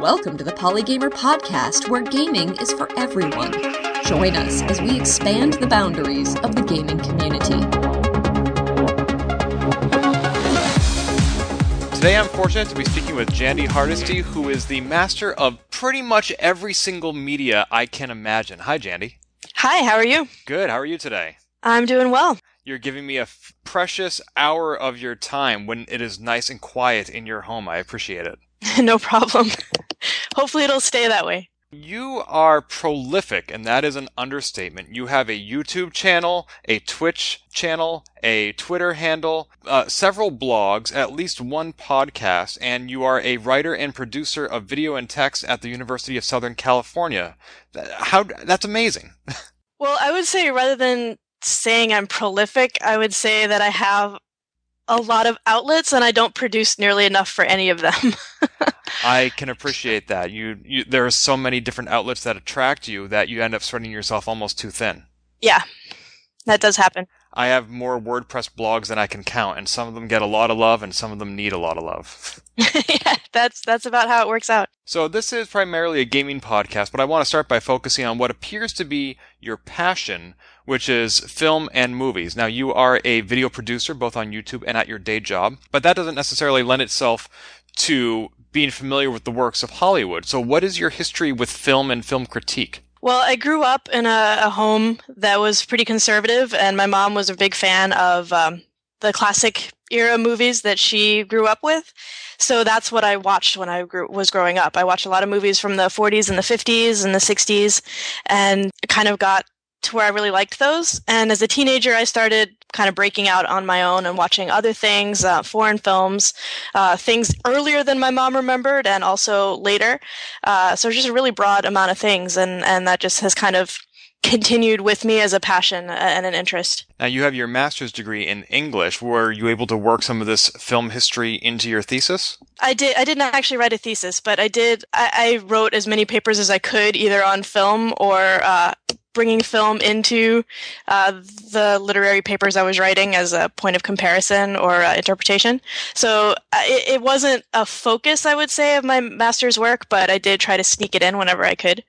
Welcome to the Polygamer Podcast, where gaming is for everyone. Join us as we expand the boundaries of the gaming community. Today I'm fortunate to be speaking with Jandy Hardesty, who is the master of pretty much every single media I can imagine. Hi, Jandy. Hi, how are you? Good. How are you today? I'm doing well. You're giving me a f- precious hour of your time when it is nice and quiet in your home. I appreciate it. no problem. Hopefully it'll stay that way. You are prolific, and that is an understatement. You have a YouTube channel, a Twitch channel, a Twitter handle, uh, several blogs, at least one podcast, and you are a writer and producer of video and text at the University of Southern California. How that's amazing. well, I would say rather than saying I'm prolific, I would say that I have a lot of outlets and I don't produce nearly enough for any of them. I can appreciate that. You, you, there are so many different outlets that attract you that you end up spreading yourself almost too thin. Yeah, that does happen. I have more WordPress blogs than I can count, and some of them get a lot of love, and some of them need a lot of love. yeah, that's that's about how it works out. So this is primarily a gaming podcast, but I want to start by focusing on what appears to be your passion, which is film and movies. Now you are a video producer both on YouTube and at your day job, but that doesn't necessarily lend itself to being familiar with the works of Hollywood. So what is your history with film and film critique? Well, I grew up in a, a, home that was pretty conservative, and my mom was a big fan of um, the classic era movies that she grew up with. So that's what I watched when I grew, was growing up. I watched a lot of movies from the 40s and the 50s and the 60s, and kind of got to where I really liked those. And as a teenager, I started kind of breaking out on my own and watching other things, uh, foreign films, uh, things earlier than my mom remembered, and also later. Uh, so just a really broad amount of things, and and that just has kind of continued with me as a passion and an interest. Now you have your master's degree in English. Were you able to work some of this film history into your thesis? I did. I did not actually write a thesis, but I did. I, I wrote as many papers as I could, either on film or uh, bringing film into uh, the literary papers I was writing as a point of comparison or uh, interpretation. So uh, it, it, wasn't a focus, I would say, of my master's work, but I did try to sneak it in whenever I could.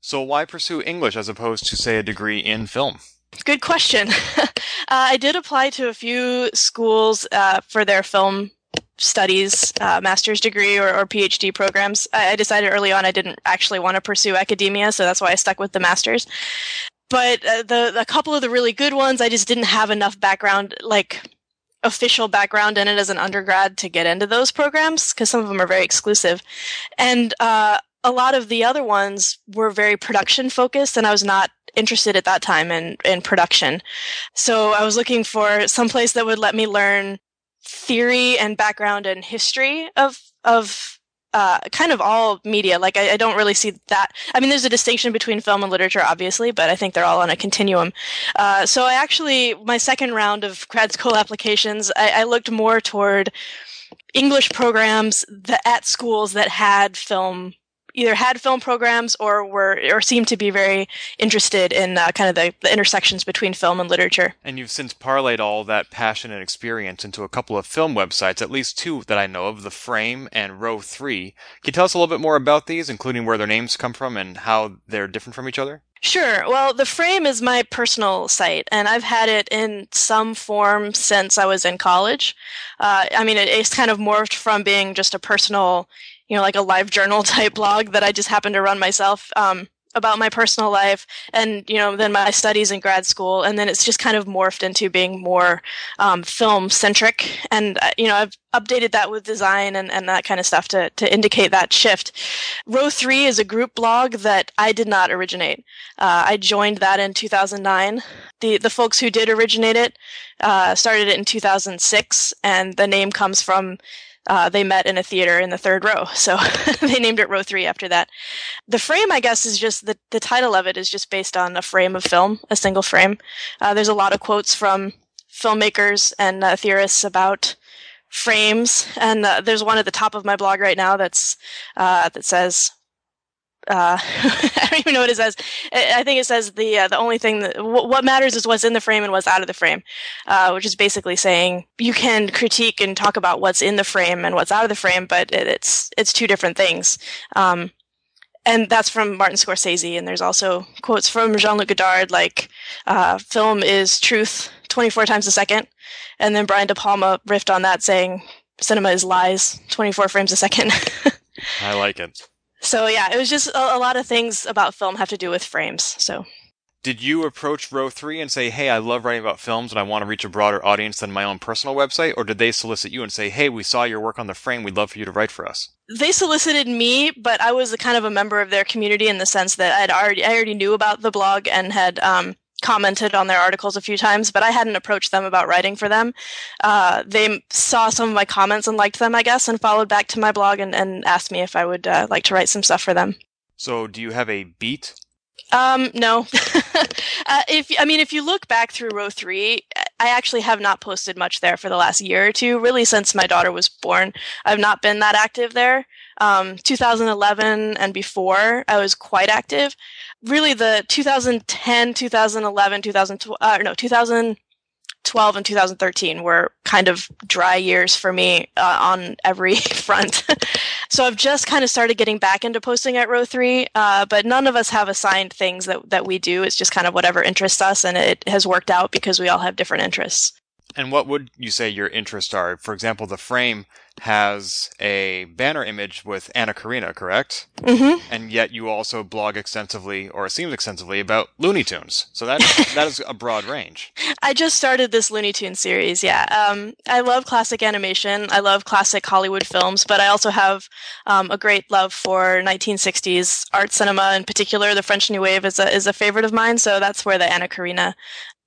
So why pursue English as opposed to, say, a degree in film? Good question. Uh, I did apply to a few schools uh, for their film studies, uh, master's degree or, or PhD programs. I, I, decided early on I didn't actually want to pursue academia, so that's why I stuck with the master's. But uh, the a couple of the really good ones, I just didn't have enough background, like official background in it as an undergrad to get into those programs because some of them are very exclusive, and uh, a lot of the other ones were very production focused, and I was not interested at that time in in production. So I was looking for some place that would let me learn theory and background and history of of uh, kind of all media. Like I, I, don't really see that. I mean, there's a distinction between film and literature, obviously, but I think they're all on a continuum. Uh, so I actually, my second round of grad school applications, I, I looked more toward English programs that, at schools that had film either had film programs or were or seemed to be very interested in uh, kind of the, the, intersections between film and literature. And you've since parlayed all that passion and experience into a couple of film websites, at least two that I know of, The Frame and Row 3. Can you tell us a little bit more about these, including where their names come from and how they're different from each other? Sure. Well, the frame is my personal site, and I've had it in some form since I was in college. Uh, I mean, it, it's kind of morphed from being just a personal you know, like a live journal type blog that I just happen to run myself. Um, about my personal life and you know then my studies in grad school. And then it's just kind of morphed into being more um, film centric. And uh, you know i've updated that with design and, and that kind of stuff to, to indicate that shift. Row 3 is a group blog that i did not originate. Uh, i joined that in 2009 the, the folks who did originate it uh, started it in 2006 and the name comes from uh, they met in a theater in the third row. So they named it row three after that. The frame, I guess, is just the, the title of it is just based on a frame of film, a single frame. Uh, there's a lot of quotes from filmmakers and uh, theorists about frames. And uh, there's one at the top of my blog right now that's, uh, that says, uh, I don't even know what it says. I think it says the uh, the only thing that w- what matters is what's in the frame and what's out of the frame, uh, which is basically saying you can critique and talk about what's in the frame and what's out of the frame, but it, it's it's two different things. Um, and that's from Martin Scorsese. And there's also quotes from Jean Luc Godard, like uh, "Film is truth 24 times a second," and then Brian De Palma riffed on that, saying "Cinema is lies 24 frames a second. I like it. So yeah, it was just a, a lot of things about film have to do with frames. So did you approach row three and say, hey, I love writing about films and I want to reach a broader audience than my own personal website? Or did they solicit you and say, hey, we saw your work on the frame. We'd love for you to write for us? They solicited me, but I was kind of a member of their community in the sense that I'd already, I already knew about the blog and had, um, commented on their articles a few times, but I hadn't approached them about writing for them. Uh, they saw some of my comments and liked them, I guess, and followed back to my blog and, and asked me if I would uh, like to write some stuff for them. So, do you have a beat um, no. uh, if I mean, if you look back through row three, I actually have not posted much there for the last year or two. Really, since my daughter was born, I've not been that active there. Um, 2011 and before, I was quite active. Really, the 2010, 2011, 2012, uh, no, 2000. 2012 and 2013 were kind of dry years for me uh, on every front. so I've just kind of started getting back into posting at row three, uh, but none of us have assigned things that, that we do. It's just kind of whatever interests us, and it has worked out because we all have different interests. And what would you say your interests are? For example, the frame has a banner image with Anna Karina, correct? Mm-hmm. And yet you also blog extensively, or it seems extensively, about Looney Tunes. So that that is a broad range. I just started this Looney Tunes series. Yeah, um, I love classic animation. I love classic Hollywood films, but I also have um, a great love for 1960s art cinema. In particular, the French New Wave is a is a favorite of mine. So that's where the Anna Karina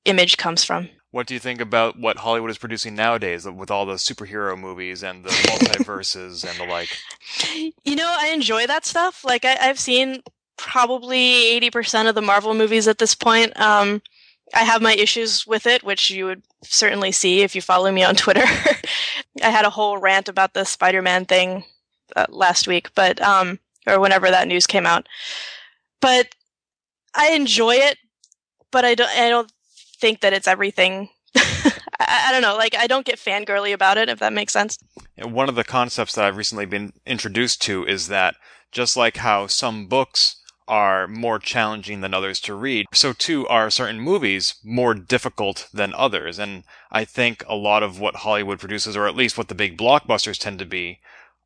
image comes from. What do you think about what Hollywood is producing nowadays with all the superhero movies and the multiverses and the like? You know, I enjoy that stuff. Like, I, have seen probably 80% of the Marvel movies at this point. Um, I have my issues with it, which you would certainly see if you follow me on Twitter. I had a whole rant about the Spider Man thing uh, last week, but, um, or whenever that news came out. But I enjoy it, but I don't, I don't think that it's everything. I, I, don't know. Like, I don't get fangirly about it, if that makes sense. One of the concepts that I've recently been introduced to is that just like how some books are more challenging than others to read, so too are certain movies more difficult than others. And I think a lot of what Hollywood produces, or at least what the big blockbusters tend to be,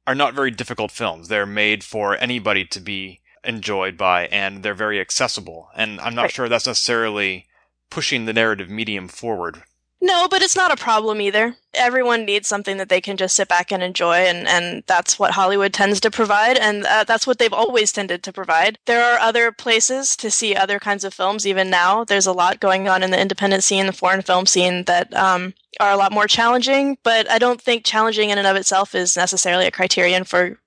are not very difficult films. They're made for anybody to be enjoyed by, and they're very accessible. And I'm not right. sure that's necessarily pushing the narrative medium forward. No, but it's not a problem either. Everyone needs something that they can just sit back and enjoy, and, and that's what Hollywood tends to provide, and uh, that's what they've always tended to provide. There are other places to see other kinds of films, even now. There's a lot going on in the independent scene, the foreign film scene, that um, are a lot more challenging, but I don't think challenging in and of itself is necessarily a criterion for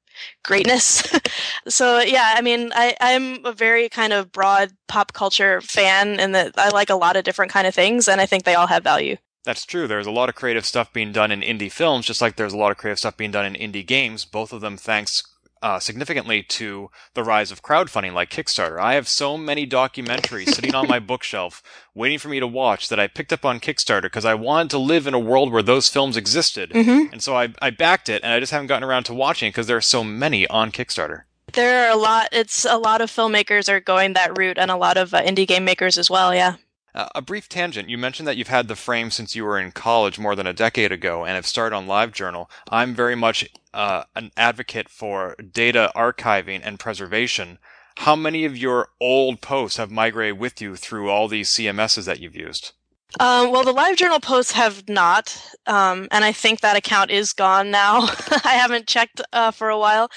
greatness. so yeah, I mean, I, I'm a very kind of broad pop culture fan and that I like a lot of different kind of things and I think they all have value. That's true. There's a lot of creative stuff being done in indie films, just like there's a lot of creative stuff being done in indie games, both of them thanks uh, significantly to the rise of crowdfunding like Kickstarter. I have so many documentaries sitting on my bookshelf waiting for me to watch that I picked up on Kickstarter because I wanted to live in a world where those films existed. Mm-hmm. And so I, I backed it and I just haven't gotten around to watching it because there are so many on Kickstarter. There are a lot, it's a lot of filmmakers are going that route and a lot of uh, indie game makers as well, yeah. Uh, a brief tangent. You mentioned that you've had the frame since you were in college more than a decade ago and have started on LiveJournal. I'm very much uh, an advocate for data archiving and preservation. How many of your old posts have migrated with you through all these CMSs that you've used? Um, well, the LiveJournal posts have not, um, and I think that account is gone now. I haven't checked uh, for a while,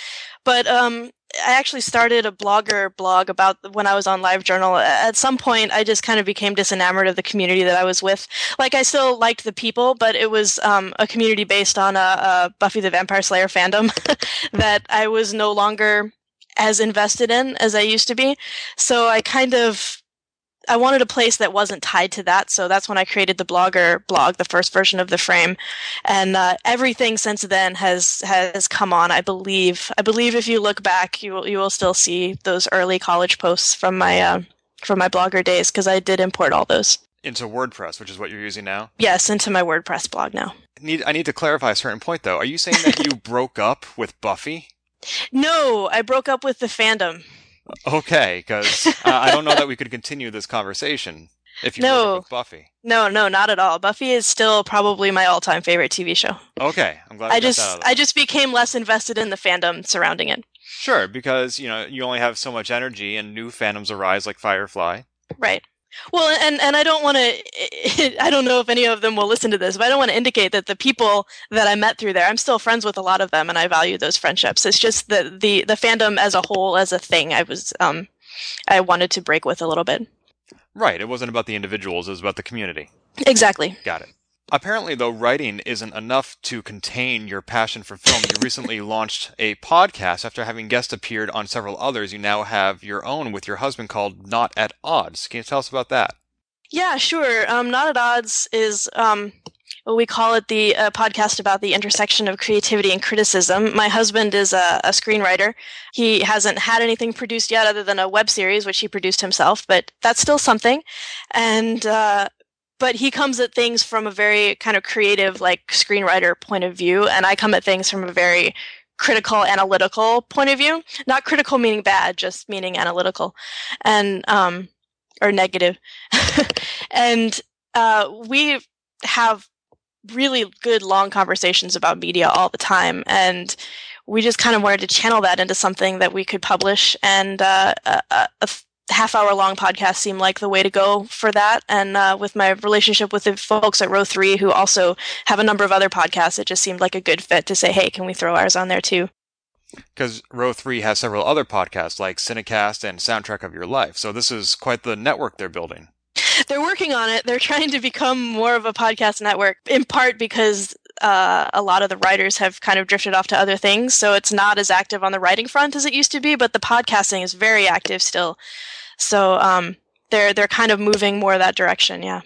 but um, I actually started a blogger blog about when I was on LiveJournal. At some point, I just kind of became disenamored of the community that I was with. Like, I still liked the people, but it was um, a community based on a, a, Buffy the Vampire Slayer fandom that I was no longer as invested in as I used to be. So I kind of I wanted a place that wasn't tied to that, so that's when I created the blogger blog, the first version of the frame, and uh, everything since then has has come on. I believe. I believe if you look back, you will you will still see those early college posts from my uh, from my blogger days because I did import all those into WordPress, which is what you're using now. Yes, into my WordPress blog now. I need I need to clarify a certain point though. Are you saying that you broke up with Buffy? No, I broke up with the fandom. Okay, because uh, I don't know that we could continue this conversation if you No. with Buffy. No, no, not at all. Buffy is still probably my all-time favorite TV show. Okay, I'm glad. I got that out just I just became less invested in the fandom surrounding it. sure because you know you only have so much energy, and new fandoms arise like Firefly. Right. Well, and and I don't want to. I don't know if any of them will listen to this, but I don't want to indicate that the people that I met through there, I'm still friends with a lot of them, and I value those friendships. It's just the the the fandom as a whole, as a thing, I was um, I wanted to break with a little bit. Right. It wasn't about the individuals; it was about the community. Exactly. Got it. Apparently, though, writing isn't enough to contain your passion for film. You recently launched a podcast after having guest appeared on several others. You now have your own with your husband called Not at Odds. Can you tell us about that? Yeah, sure. Um, Not at Odds is um, well, we call it the uh, podcast about the intersection of creativity and criticism. My husband is a, a screenwriter. He hasn't had anything produced yet other than a web series, which he produced himself, but that's still something. And uh, but he comes at things from a very kind of creative, like screenwriter point of view, and I come at things from a very critical, analytical point of view. Not critical meaning bad, just meaning analytical, and um, or negative. and uh, we have really good long conversations about media all the time and we just kind of wanted to channel that into something that we could publish and uh, a, a- half hour long podcast seemed like the way to go for that and uh, with my relationship with the folks at row 3 who also have a number of other podcasts it just seemed like a good fit to say hey can we throw ours on there too Because Row 3 has several other podcasts like Cinecast and Soundtrack of Your Life. So this is quite the network they're building. they're working on it. They're trying to become more of a podcast network, in part because uh, a lot of the writers have kind of drifted off to other things. So it's not as active on the writing front as it used to be, but the podcasting is very active still. So um, they're they're kind of moving more that direction. Yeah.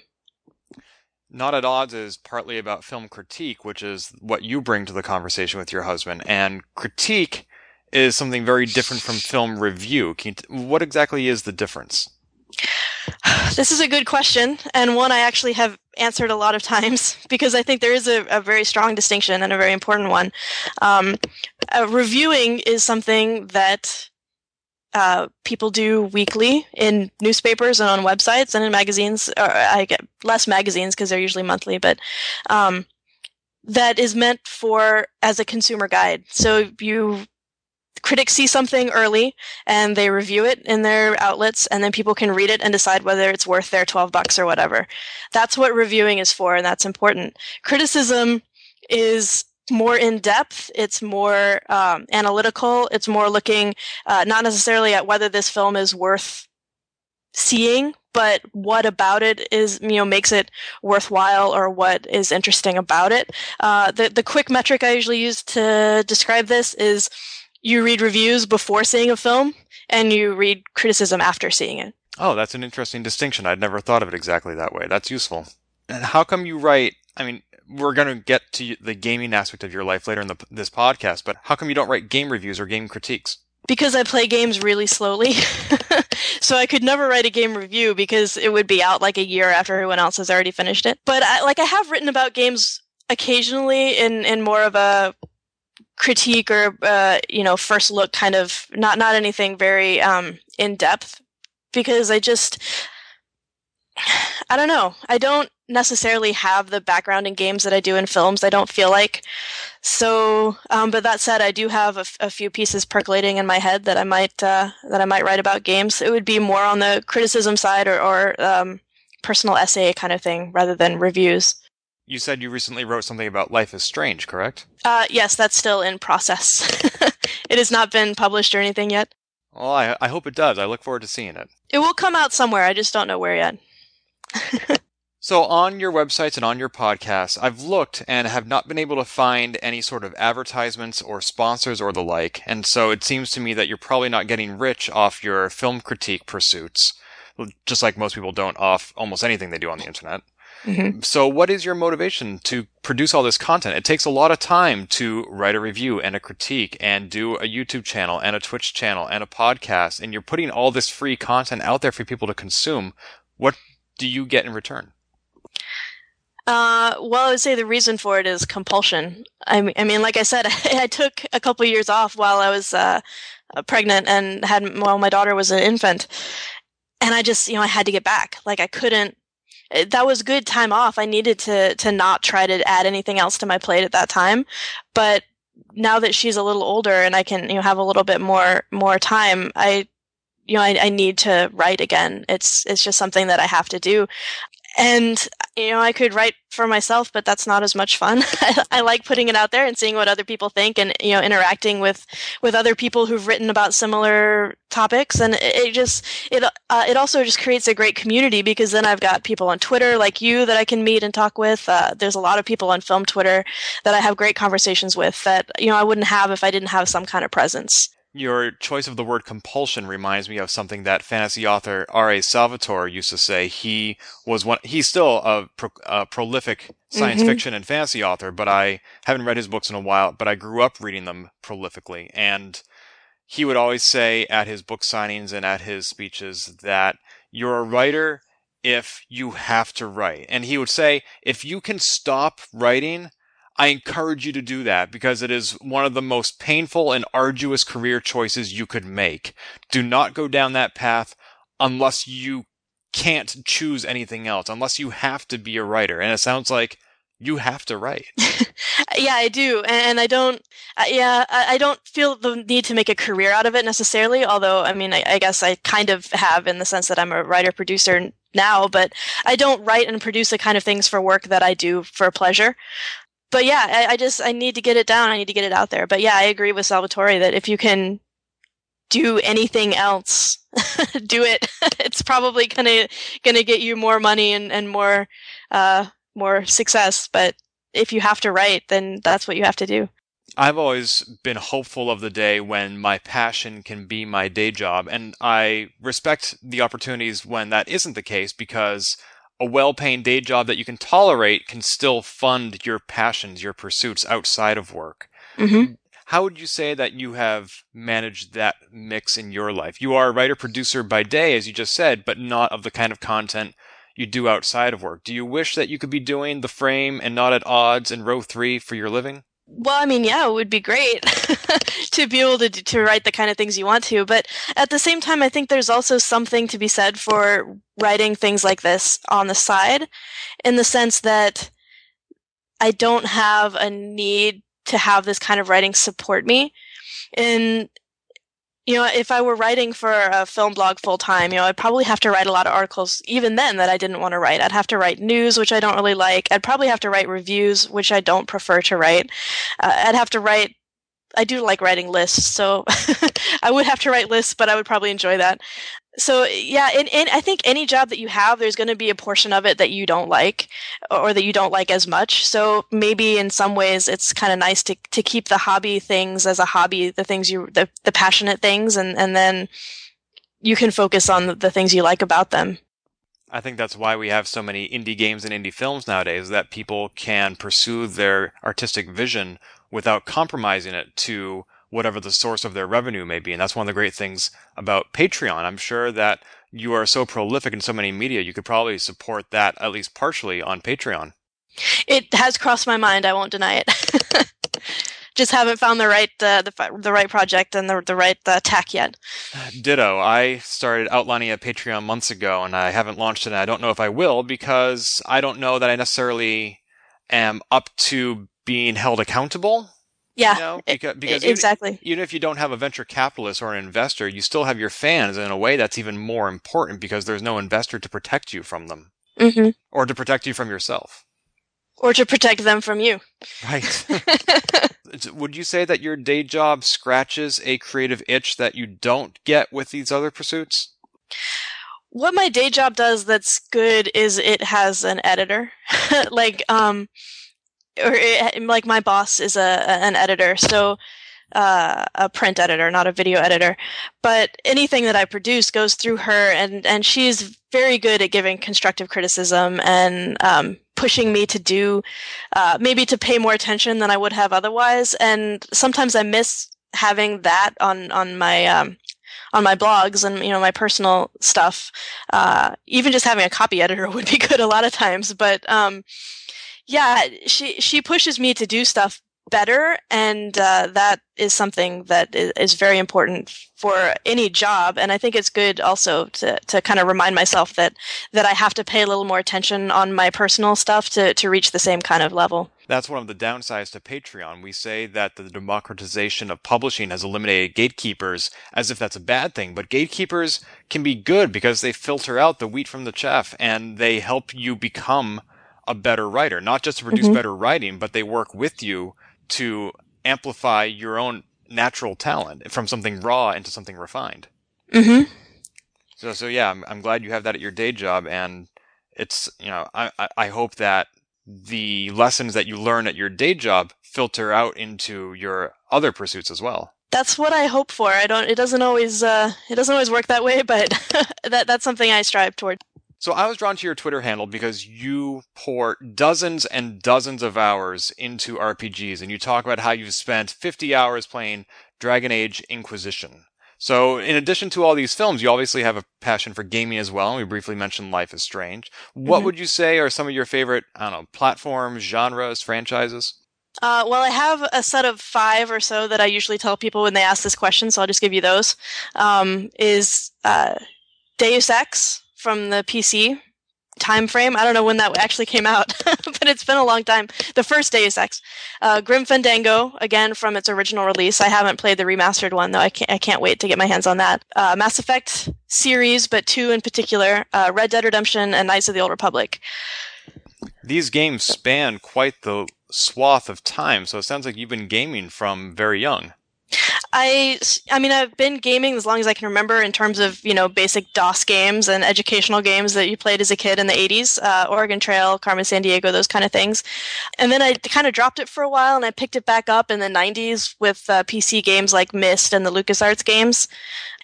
Not at Odds is partly about film critique, which is what you bring to the conversation with your husband. And critique is something very different from film review. Can you t- what exactly is the difference? This is a good question, and one I actually have answered a lot of times because I think there is a, a very strong distinction and a very important one. Um, uh, reviewing is something that uh, people do weekly in newspapers and on websites and in magazines. Or I get less magazines because they're usually monthly, but um, that is meant for as a consumer guide. So you critics see something early and they review it in their outlets and then people can read it and decide whether it's worth their 12 bucks or whatever. That's what reviewing is for and that's important. Criticism is more in depth. It's more um, analytical. It's more looking uh, not necessarily at whether this film is worth seeing, but what about it is you know makes it worthwhile or what is interesting about it. Uh, the the quick metric I usually use to describe this is you read reviews before seeing a film and you read criticism after seeing it. Oh, that's an interesting distinction. I'd never thought of it exactly that way. That's useful. And how come you write? I mean, we're going to get to the gaming aspect of your life later in the, this podcast, but how come you don't write game reviews or game critiques? because I play games really slowly. so I could never write a game review because it would be out like a year after everyone else has already finished it. But I, like I have written about games occasionally in in more of a critique or uh, you know first look kind of not not anything very um, in depth because I just I don't know. I don't necessarily have the background in games that I do in films. I don't feel like so. Um, but that said, I do have a, f- a few pieces percolating in my head that I might uh, that I might write about games. It would be more on the criticism side or, or um, personal essay kind of thing rather than reviews. You said you recently wrote something about Life is Strange, correct? Uh, yes, that's still in process. it has not been published or anything yet. Well, I, I hope it does. I look forward to seeing it. It will come out somewhere. I just don't know where yet. So, on your websites and on your podcasts, I've looked and have not been able to find any sort of advertisements or sponsors or the like. And so it seems to me that you're probably not getting rich off your film critique pursuits. just like most people don't off almost anything they do on the internet. Mm-hmm. So, what is your motivation to produce all this content? It takes a lot of time to write a review and a critique and do a YouTube channel and a Twitch channel and a podcast, and you're putting all this free content out there for people to consume. What do you get in return? Uh, well, I would say the reason for it is compulsion. I mean, I mean like I said, I took a couple years off while I was uh, pregnant and had while my daughter was an infant, and I just you know I had to get back. Like I couldn't. Eh, that was good time off. I needed to to not try to add anything else to my plate at that time, but now that she's a little older and I can you know have a little bit more more time, I you know I, I need to write again. It's it's just something that I have to do and you know i could write for myself but that's not as much fun. I, like putting it out there and seeing what other people think and you know interacting with with other people who've written about similar topics. And it, it just it uh, it also just creates a great community because then i've got people on twitter like you that i can meet and talk with. Uh, there's a lot of people on film twitter that i have great conversations with that you know i wouldn't have if i didn't have some kind of presence your choice of the word compulsion reminds me of something that fantasy author R.A. Salvatore used to say. He was one, he's still a, pro, a prolific science mm-hmm. fiction and fantasy author, but I haven't read his books in a while, but I grew up reading them prolifically. And he would always say at his book signings and at his speeches that you're a writer if you have to write. And he would say, if you can stop writing, I encourage you to do that because it is one of the most painful and arduous career choices you could make. Do not go down that path unless you can't choose anything else, unless you have to be a writer. And it sounds like you have to write. yeah, I do, and I don't. Uh, yeah, I, don't feel the need to make a career out of it necessarily. Although, I mean, I, I guess I kind of have in the sense that I'm a writer producer now, but I don't write and produce the kind of things for work that I do for pleasure but yeah, I, I, just I need to get it down. I need to get it out there. But yeah, I agree with Salvatore that if you can do anything else, do it. it's probably gonna gonna get you more money and and more uh more success. But if you have to write, then that's what you have to do. I've always been hopeful of the day when my passion can be my day job, and I respect the opportunities when that isn't the case because a well paying day job that you can tolerate can still fund your passions, your pursuits outside of work. Mm-hmm. How would you say that you have managed that mix in your life? You are a writer producer by day, as you just said, but not of the kind of content you do outside of work. Do you wish that you could be doing the frame and not at odds in row three for your living? Well, I mean, yeah, it would be great to be able to to write the kind of things you want to, but at the same time, I think there's also something to be said for writing things like this on the side, in the sense that I don't have a need to have this kind of writing support me. In you know, if I were writing for a film blog full time, you know, I'd probably have to write a lot of articles even then that I didn't want to write. I'd have to write news, which I don't really like. I'd probably have to write reviews, which I don't prefer to write. Uh, I'd have to write I do like writing lists, so I would have to write lists, but I would probably enjoy that so yeah and, and i think any job that you have there's going to be a portion of it that you don't like or that you don't like as much. So maybe in some ways it's kind of nice to, to keep the hobby things as a hobby the things you the, the passionate things and, and then you can focus on the, the things you like about them. I think that's why we have so many indie games and indie films nowadays that people can pursue their artistic vision without compromising it to whatever the source of their revenue may be. And that's one of the great things about Patreon. I'm sure that you are so prolific in so many media, you could probably support that at least partially on Patreon. It has crossed my mind. I won't deny it. Just haven't found the right uh, the the right project and the the right uh, tack yet. Ditto. I started outlining a Patreon months ago, and I haven't launched it. and I don't know if I will because I don't know that I necessarily am up to being held accountable yeah, you know, because, because exactly. Even, even, if you don't have a venture capitalist or an investor, you still have your fans. In a way, that's even more important because there's no investor to protect you from them, mm-hmm. or to protect you from yourself, or to protect them from you. Right. Would you say that your day job scratches a creative itch that you don't get with these other pursuits? What my day job does that's good is it has an editor. like, um, or it, like my boss is a an editor, so uh, a print editor, not a video editor. But anything that I produce goes through her, and and she's very good at giving constructive criticism and um, pushing me to do uh, maybe to pay more attention than I would have otherwise. And sometimes I miss having that on on my um, on my blogs and you know my personal stuff. Uh, even just having a copy editor would be good a lot of times, but um, yeah, she she pushes me to do stuff better, and uh, that is something that is, very important for any job. And I think it's good also to to kind of remind myself that that I have to pay a little more attention on my personal stuff to to reach the same kind of level. That's one of the downsides to Patreon. We say that the democratization of publishing has eliminated gatekeepers as if that's a bad thing, but gatekeepers can be good because they filter out the wheat from the chaff and they help you become a better writer, not just to produce mm-hmm. better writing, but they work with you to amplify your own natural talent from something raw into something refined. Mm-hmm. So, so yeah, I'm, I'm glad you have that at your day job, and it's you know I I hope that the lessons that you learn at your day job filter out into your other pursuits as well. That's what I hope for. I don't. It doesn't always. Uh, it doesn't always work that way, but that that's something I strive toward. So I was drawn to your Twitter handle because you pour dozens and dozens of hours into RPGs, and you talk about how you've spent 50 hours playing Dragon Age Inquisition. So, in addition to all these films, you obviously have a passion for gaming as well. We briefly mentioned Life is Strange. What mm-hmm. would you say are some of your favorite, I don't know, platforms, genres, franchises? Uh, well, I have a set of five or so that I usually tell people when they ask this question, so I'll just give you those. Um, is uh, Deus Ex from the PC, time frame. I don't know when that actually came out, but it's been a long time. The first Deus Ex, uh, Grim Fandango, again from its original release. I haven't played the remastered one though. I can't. I can't wait to get my hands on that. Uh, Mass Effect series, but two in particular: uh, Red Dead Redemption and Knights of the Old Republic. These games span quite the swath of time, so it sounds like you've been gaming from very young. I, I mean, I've been gaming as long as I can remember in terms of, you know, basic DOS games and educational games that you played as a kid in the 80s, uh, Oregon Trail, Carmen Sandiego, those kind of things. And then I kind of dropped it for a while and I picked it back up in the 90s with uh, PC games like Myst and the LucasArts games.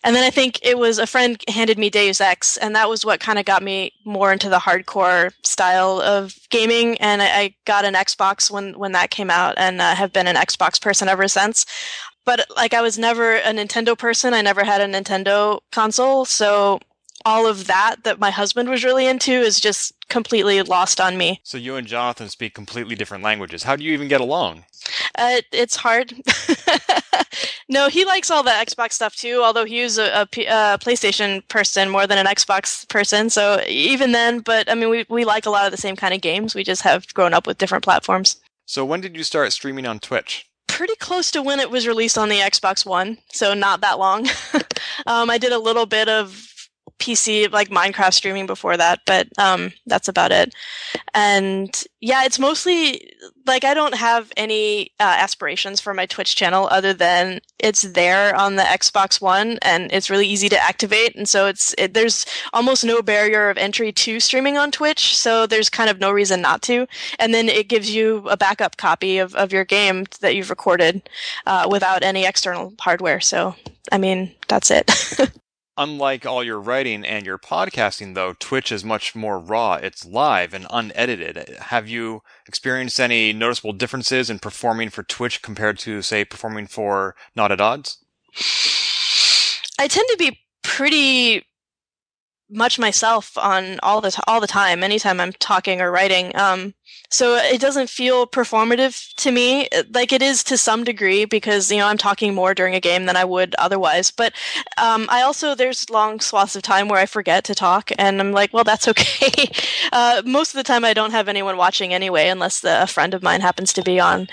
And then I think it was a friend handed me Deus Ex, and that was what kind of got me more into the hardcore style of gaming. And I, I got an Xbox when when that came out, and uh, have been an Xbox person ever since but like I was never a Nintendo person. I never had a Nintendo console, so all of that that my husband was really into is just completely lost on me. So you and Jonathan speak completely different languages. How do you even get along? Uh, it's hard. no, he likes all the Xbox stuff too. Although he was a, a, a, PlayStation person more than an Xbox person, so even then. But I mean, we we like a lot of the same kind of games. We just have grown up with different platforms. So when did you start streaming on Twitch? Pretty close to when it was released on the Xbox One, so not that long. um, I did a little bit of PC like Minecraft streaming before that, but um, that's about it. And yeah, it's mostly like I don't have any uh, aspirations for my Twitch channel other than it's there on the Xbox One and it's really easy to activate, and so it's it, there's almost no barrier of entry to streaming on Twitch, so there's kind of no reason not to. And then it gives you a backup copy of, of your game that you've recorded uh, without any external hardware. So I mean, that's it. Unlike all your writing and your podcasting, though, Twitch is much more raw. It's live and unedited. Have you experienced any noticeable differences in performing for Twitch compared to, say, performing for Not at Odds? I tend to be pretty much myself on all the t- all the time anytime i'm talking or writing um, so it doesn't feel performative to me like it is to some degree because you know i'm talking more during a game than i would otherwise but um, i also there's long swaths of time where i forget to talk and i'm like well that's okay. Uh, most of the time i don't have anyone watching anyway unless the, a friend of mine happens to be on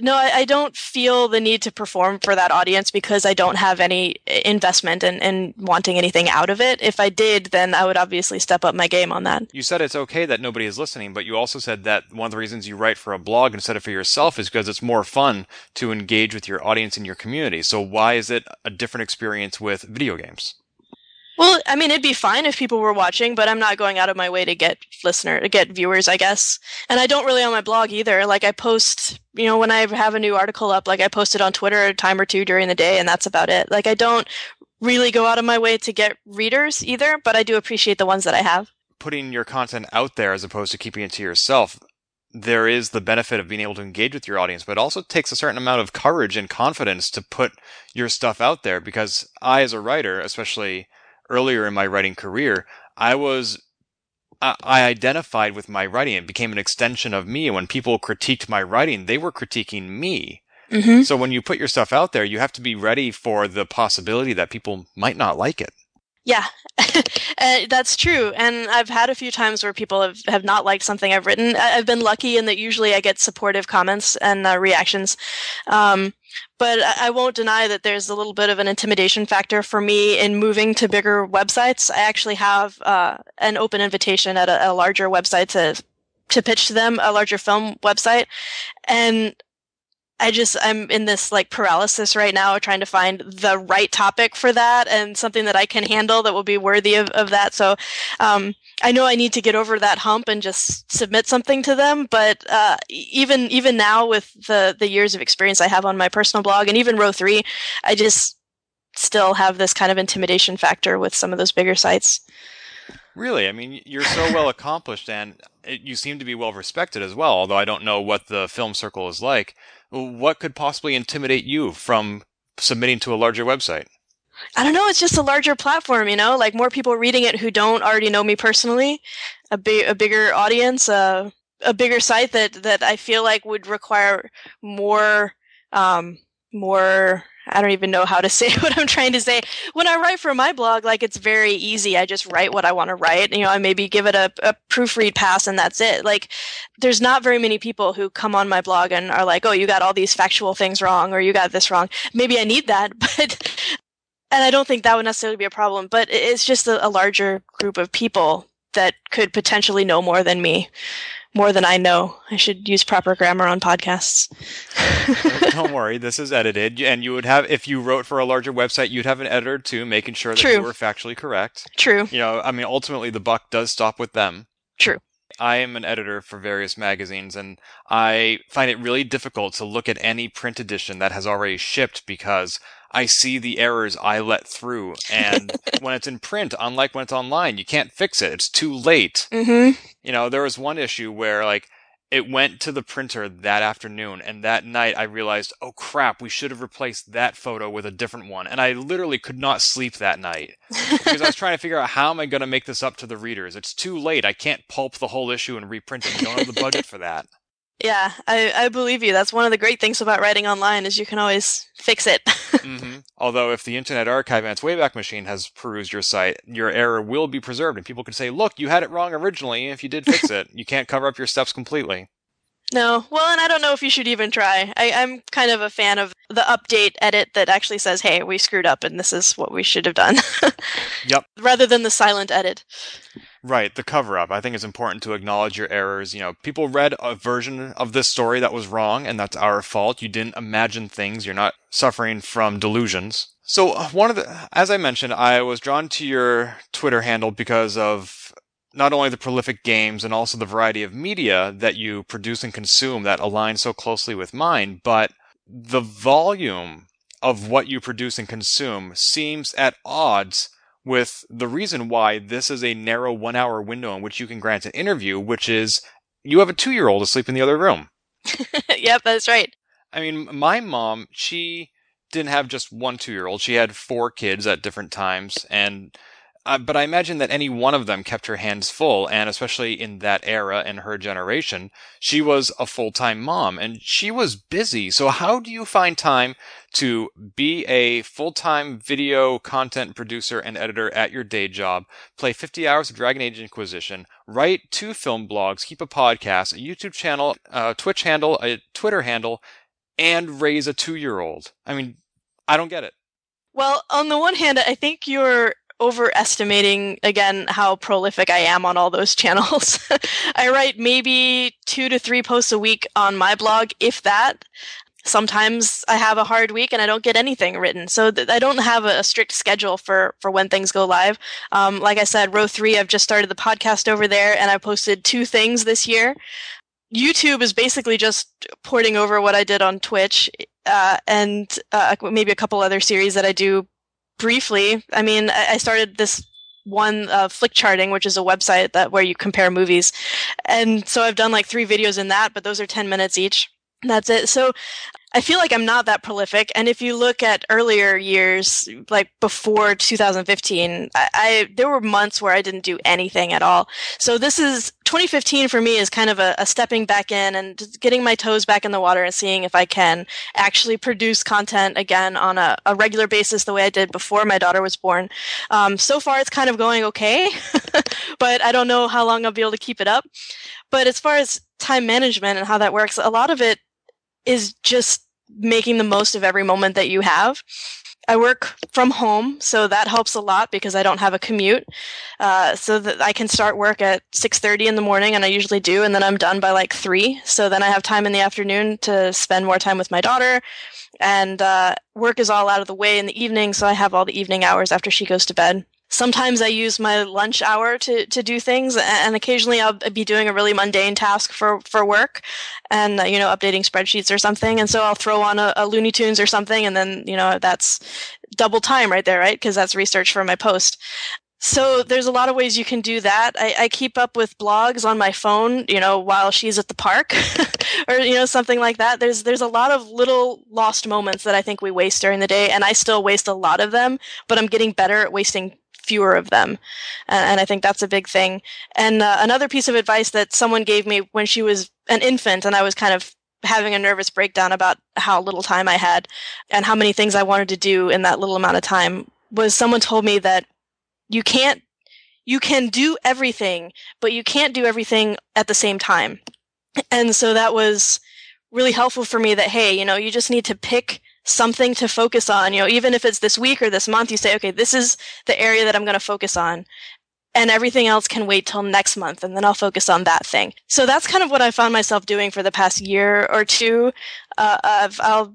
no, I, I, don't feel the need to perform for that audience because I don't have any eh, investment in, in wanting anything out of it. If I did, then I would obviously step up my game on that. You said it's okay that nobody is listening, but you also said that one of the reasons you write for a blog instead of for yourself is because it's more fun to engage with your audience in your community. So why is it a different experience with video games? Well, I mean, it'd be fine if people were watching, but I'm not going out of my way to get listener, to get viewers, I guess. And I don't really on my blog either. Like I post, you know, when I have a new article up, like I post it on Twitter a time or two during the day, and that's about it. Like I don't really go out of my way to get readers either, but I do appreciate the ones that I have. Putting your content out there as opposed to keeping it to yourself, there is the benefit of being able to engage with your audience, but it also takes a certain amount of courage and confidence to put your stuff out there because I, as a writer, especially earlier in my writing career, I was I identified with my writing. It became an extension of me. And when people critiqued my writing, they were critiquing me. Mm-hmm. So when you put your stuff out there, you have to be ready for the possibility that people might not like it. Yeah, uh, that's true. And I've had a few times where people have, have not liked something I've written. I've been lucky in that usually I get supportive comments and uh, reactions. Um, but I won't deny that there's a little bit of an intimidation factor for me in moving to bigger websites. I actually have uh, an open invitation at a, a larger website to to pitch to them a larger film website, and I just I'm in this like paralysis right now trying to find the right topic for that and something that I can handle that will be worthy of, of that. So um, I know I need to get over that hump and just submit something to them. But uh, even even now with the the years of experience I have on my personal blog and even row three, I just still have this kind of intimidation factor with some of those bigger sites. Really, I mean, you're so well accomplished, and you seem to be well respected as well. Although I don't know what the film circle is like what could possibly intimidate you from submitting to a larger website? I don't know. It's just a larger platform, you know, like more people reading it who don't already know me personally, a big, a bigger audience, uh, a bigger site that that I feel like would require more, um, more I don't even know how to say what I'm trying to say. When I write for my blog, like it's very easy. I just write what I want to write. You know, I maybe give it a, a, proofread pass and that's it. Like there's not very many people who come on my blog and are like, oh, you got all these factual things wrong or you got this wrong. Maybe I need that, but, and I don't think that would necessarily be a problem, but it's just a, a larger group of people that could potentially know more than me more than I know. I should use proper grammar on podcasts. Don't worry, this is edited, and you would have if you wrote for a larger website, you'd have an editor too, making sure that True. you were factually correct. True. You know, I mean, ultimately, the buck does stop with them. True. I am an editor for various magazines, and I find it really difficult to look at any print edition that has already shipped because I see the errors I let through. And when it's in print, unlike when it's online, you can't fix it. It's too late. Mm-hmm. You know, there was one issue where like it went to the printer that afternoon and that night I realized, oh crap, we should have replaced that photo with a different one. And I literally could not sleep that night because I was trying to figure out how am I going to make this up to the readers. It's too late. I can't pulp the whole issue and reprint it. I don't have the budget for that. Yeah, I, I believe you. That's one of the great things about writing online is you can always fix it. mm-hmm. Although if the Internet Archive and its Wayback Machine has perused your site, your error will be preserved, and people can say, "Look, you had it wrong originally. If you did fix it, you can't cover up your steps completely." No, well, and I don't know if you should even try. I, I'm kind of a fan of the update edit that actually says, "Hey, we screwed up, and this is what we should have done." yep. Rather than the silent edit. Right, the cover up. I think it's important to acknowledge your errors. You know, people read a version of this story that was wrong, and that's our fault. You didn't imagine things. You're not suffering from delusions. So, uh, one of the, as I mentioned, I was drawn to your Twitter handle because of not only the prolific games and also the variety of media that you produce and consume that align so closely with mine, but the volume of what you produce and consume seems at odds with the reason why this is a narrow one hour window in which you can grant an interview, which is you have a two year old asleep in the other room. yep, that's right. I mean, my mom, she didn't have just one two year old. She had four kids at different times. And uh, but I imagine that any one of them kept her hands full, and especially in that era and her generation, she was a full time mom and she was busy. So, how do you find time to be a full time video content producer and editor at your day job, play 50 hours of Dragon Age Inquisition, write two film blogs, keep a podcast, a YouTube channel, a Twitch handle, a Twitter handle, and raise a two year old? I mean, I don't get it. Well, on the one hand, I think you're overestimating again how prolific I am on all those channels. I write maybe two to three posts a week on my blog, if that. sometimes I have a hard week and I don't get anything written. So th- I don't have a, a, strict schedule for, for when things go live. Um, like I said, row three, I've just started the podcast over there and I posted two things this year. YouTube is basically just porting over what I did on Twitch, uh, and uh, maybe a couple other series that I do briefly. I mean, I started this one uh, Flickcharting, which is a website that where you compare movies, and so I've done like three videos in that, but those are ten minutes each. That's it. So I feel like I'm not that prolific. And if you look at earlier years, like before 2015, I, I, there were months where I didn't do anything at all. So this is 2015 for me is kind of a, a stepping back in and getting my toes back in the water and seeing if I can actually produce content again on a, a regular basis the way I did before my daughter was born. Um, so far, it's kind of going okay, but I don't know how long I'll be able to keep it up. But as far as time management and how that works, a lot of it is just making the most of every moment that you have. I work from home, so that helps a lot because I don't have a commute. Uh, so that I can start work at 6:30 in the morning, and I usually do, and then I'm done by like three. So then I have time in the afternoon to spend more time with my daughter, and uh, work is all out of the way in the evening. So I have all the evening hours after she goes to bed sometimes I use my lunch hour to, to do things, and occasionally I'll be doing a really mundane task for, for work, and you know updating spreadsheets or something, and so I'll throw on a, a Looney Tunes or something, and then you know that's double time right there, right? Because that's research for my post. So there's a lot of ways you can do that. I, I keep up with blogs on my phone, you know, while she's at the park, or you know something like that. There's there's a lot of little lost moments that I think we waste during the day, and I still waste a lot of them. But I'm getting better at wasting fewer of them. and I think that's a big thing. And uh, another piece of advice that someone gave me when she was an infant and I was kind of having a nervous breakdown about how little time I had and how many things I wanted to do in that little amount of time was someone told me that you can't you can do everything, but you can't do everything at the same time. And so that was really helpful for me that hey, you know, you just need to pick something to focus on. You know, even if it's this week or this month, you say, okay, this is the area that I'm going to focus on. And everything else can wait till next month, and then I'll focus on that thing. So that's kind of what I found myself doing for the past year or two. Uh, I'll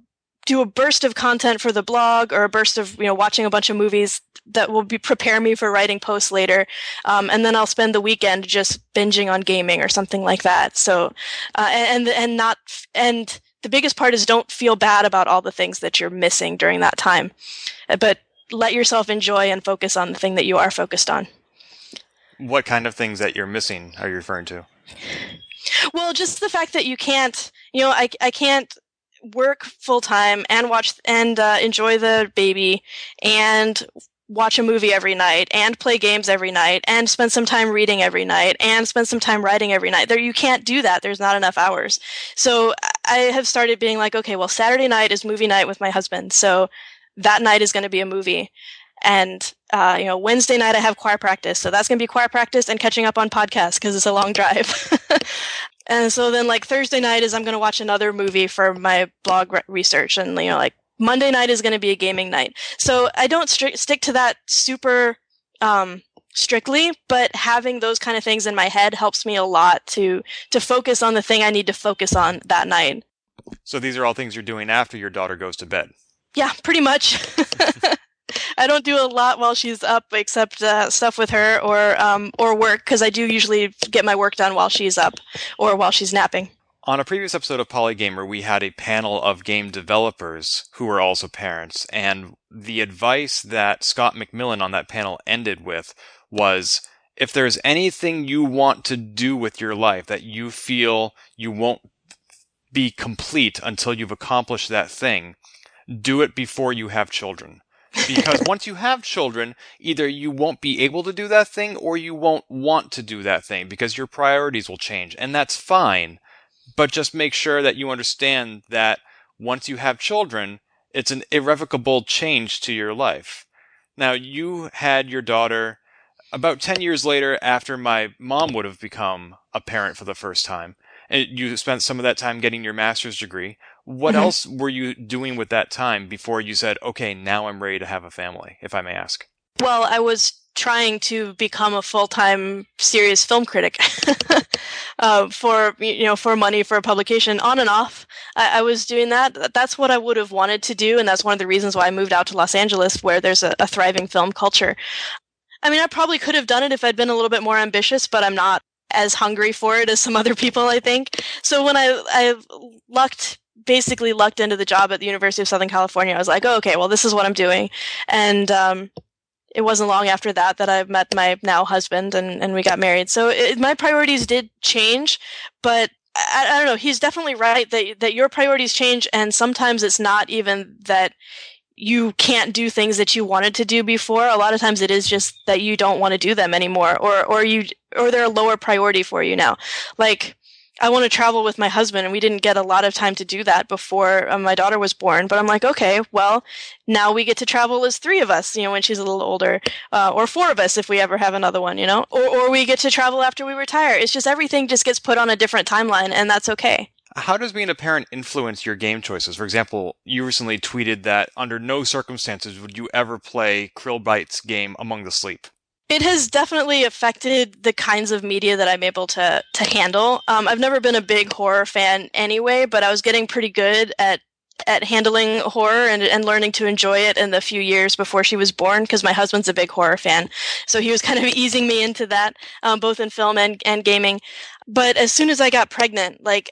do a burst of content for the blog or a burst of you know watching a bunch of movies that will be prepare me for writing posts later um, and then i'll spend the weekend just binging on gaming or something like that so uh, and and not and the biggest part is don't feel bad about all the things that you're missing during that time, uh, but let yourself enjoy and focus on the thing that you are focused on. What kind of things that you're missing are you referring to? Well, just the fact that you can't, you know, I, I can't work full time and watch and uh, enjoy the baby and watch a movie every night and play games every night and spend some time reading every night and spend some time writing every night. There you can't do that. There's not enough hours. So I have started being like, okay, well Saturday night is movie night with my husband. So that night is going to be a movie. And uh, you know, Wednesday night I have choir practice, so that's gonna be choir practice and catching up on podcasts because it's a long drive. and so then, like Thursday night is I'm gonna watch another movie for my blog re- research, and you know, like Monday night is going to be a gaming night. So I don't stri- stick to that super um, strictly, but having those kind of things in my head helps me a lot to to focus on the thing I need to focus on that night. So these are all things you're doing after your daughter goes to bed. Yeah, pretty much. I don't do a lot while she's up, except uh, stuff with her or um, or work because I do usually get my work done while she's up or while she's napping. On a previous episode of Polygamer, we had a panel of game developers who were also parents, and the advice that Scott McMillan on that panel ended with was if there's anything you want to do with your life that you feel you won't be complete until you've accomplished that thing, do it before you have children. Because once you have children, either you won't be able to do that thing or you won't want to do that thing because your priorities will change. And that's fine but just make sure that you understand that once you have children, it's an irrevocable change to your life. Now, you had your daughter about 10 years later after my mom would have become a parent for the first time. And you spent some of that time getting your master's degree. What mm-hmm. else were you doing with that time before you said, okay, now I'm ready to have a family, if I may ask? Well, I was trying to become a full-time serious film critic uh, for you know for money for a publication on and off I, I, was doing that that's what i would have wanted to do and that's one of the reasons why i moved out to los angeles where there's a, a thriving film culture i mean i probably could have done it if i'd been a little bit more ambitious but i'm not as hungry for it as some other people i think so when i i lucked basically lucked into the job at the university of southern california i was like oh, okay well this is what i'm doing and um, it wasn't long after that that I met my now husband and, and we got married. So it, my priorities did change, but I, I, don't know. He's definitely right that that your priorities change, and sometimes it's not even that you can't do things that you wanted to do before. A lot of times it is just that you don't want to do them anymore, or or you or they're a lower priority for you now. Like I want to travel with my husband, and we didn't get a lot of time to do that before uh, my daughter was born. But I'm like, okay, well, now we get to travel as three of us, you know, when she's a little older, uh, or four of us if we ever have another one, you know, or or we get to travel after we retire. It's just everything just gets put on a different timeline, and that's okay. How does being a parent influence your game choices? For example, you recently tweeted that under no circumstances would you ever play Krillbite's game Among the Sleep it has definitely affected the kinds of media that I'm able to to handle. Um, I've never been a big horror fan anyway, but I was getting pretty good at at handling horror and, and learning to enjoy it in the few years before she was born because my husband's a big horror fan. So he was kind of easing me into that, um, both in film and, and gaming. But as soon as I got pregnant, like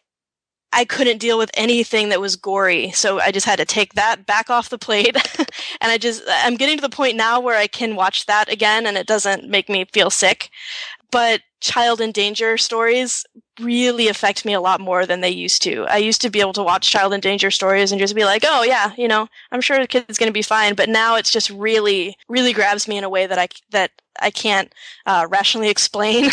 I couldn't deal with anything that was gory. So I just had to take that back off the plate. and I just, I'm getting to the point now where I can watch that again and it doesn't make me feel sick. But child in danger stories really affect me a lot more than they used to. I used to be able to watch child in danger stories and just be like, oh yeah, you know, I'm sure the kid's going to be fine. But now it's just really, really grabs me in a way that I, that I can't uh, rationally explain.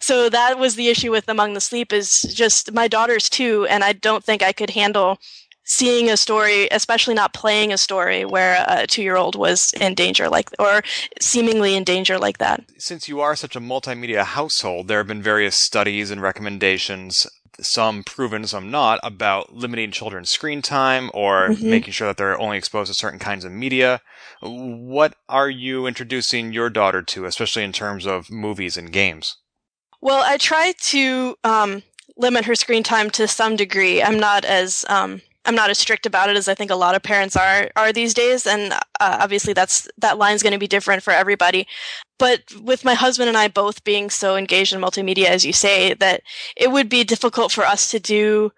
so that was the issue with Among the Sleep is just my daughter's two, and I don't think I could handle seeing a story, especially not playing a story where a two year old was in danger like or seemingly in danger like that. Since you are such a multimedia household, there have been various studies and recommendations, some proven, some not, about limiting children's screen time or mm-hmm. making sure that they're only exposed to certain kinds of media. What are you introducing your daughter to, especially in terms of movies and games? Well, I try to um, limit her screen time to some degree. I'm not as um, I'm not as strict about it as I think a lot of parents are are these days, and uh, obviously that's that line's going to be different for everybody. But with my husband and I both being so engaged in multimedia, as you say, that it would be difficult for us to do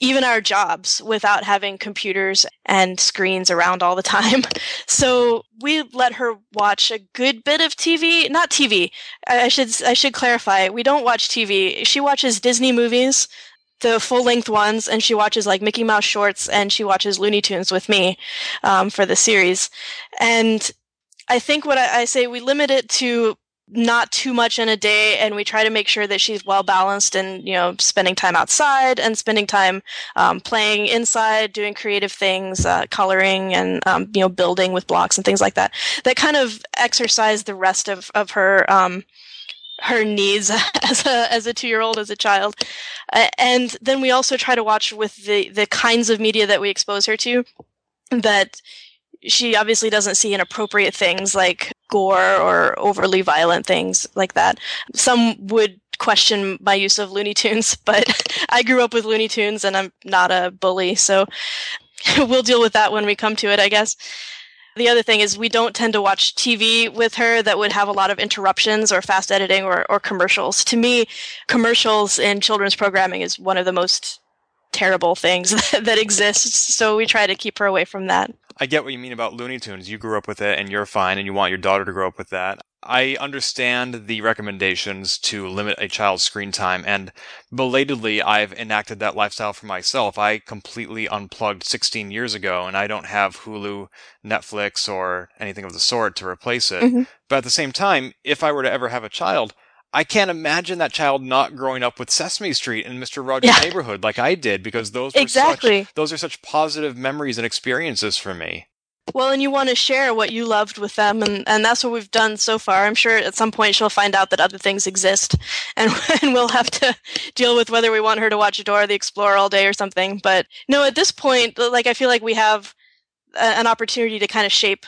even our jobs without having computers and screens around all the time. So we let her watch a good bit of TV, not TV. I should I should clarify. We don't watch TV. She watches Disney movies the full length ones, and she watches like Mickey Mouse shorts, and she watches Looney Tunes with me um, for the series. And I think what I, I say we limit it to not too much in a day and we try to make sure that she's well balanced and you know spending time outside and spending time um, playing inside doing creative things uh, coloring and um, you know building with blocks and things like that that kind of exercise the rest of, of her um, her needs as a as a two year old as a child, uh, and then we also try to watch with the the kinds of media that we expose her to that she obviously doesn't see inappropriate things like gore or overly violent things like that. Some would question my use of Looney Tunes, but I grew up with Looney Tunes and I'm not a bully, so we'll deal with that when we come to it, I guess. The other thing is we don't tend to watch TV with her that would have a lot of interruptions or fast editing or, or commercials. To me, commercials in children's programming is one of the most terrible things that exists. So we try to keep her away from that. I get what you mean about Looney Tunes. You grew up with it and you're fine and you want your daughter to grow up with that. I understand the recommendations to limit a child's screen time, and belatedly, I've enacted that lifestyle for myself. I completely unplugged 16 years ago, and I don't have Hulu, Netflix, or anything of the sort to replace it. Mm-hmm. But at the same time, if I were to ever have a child, I can't imagine that child not growing up with Sesame Street and Mr. Rogers' yeah. Neighborhood like I did, because those exactly such, those are such positive memories and experiences for me. Well, and you want to share what you loved with them, and, and that's what we've done so far. I'm sure at some point she'll find out that other things exist, and, and we'll have to deal with whether we want her to watch Dora the Explorer all day or something. But no, at this point, like I feel like we have a, an opportunity to kind of shape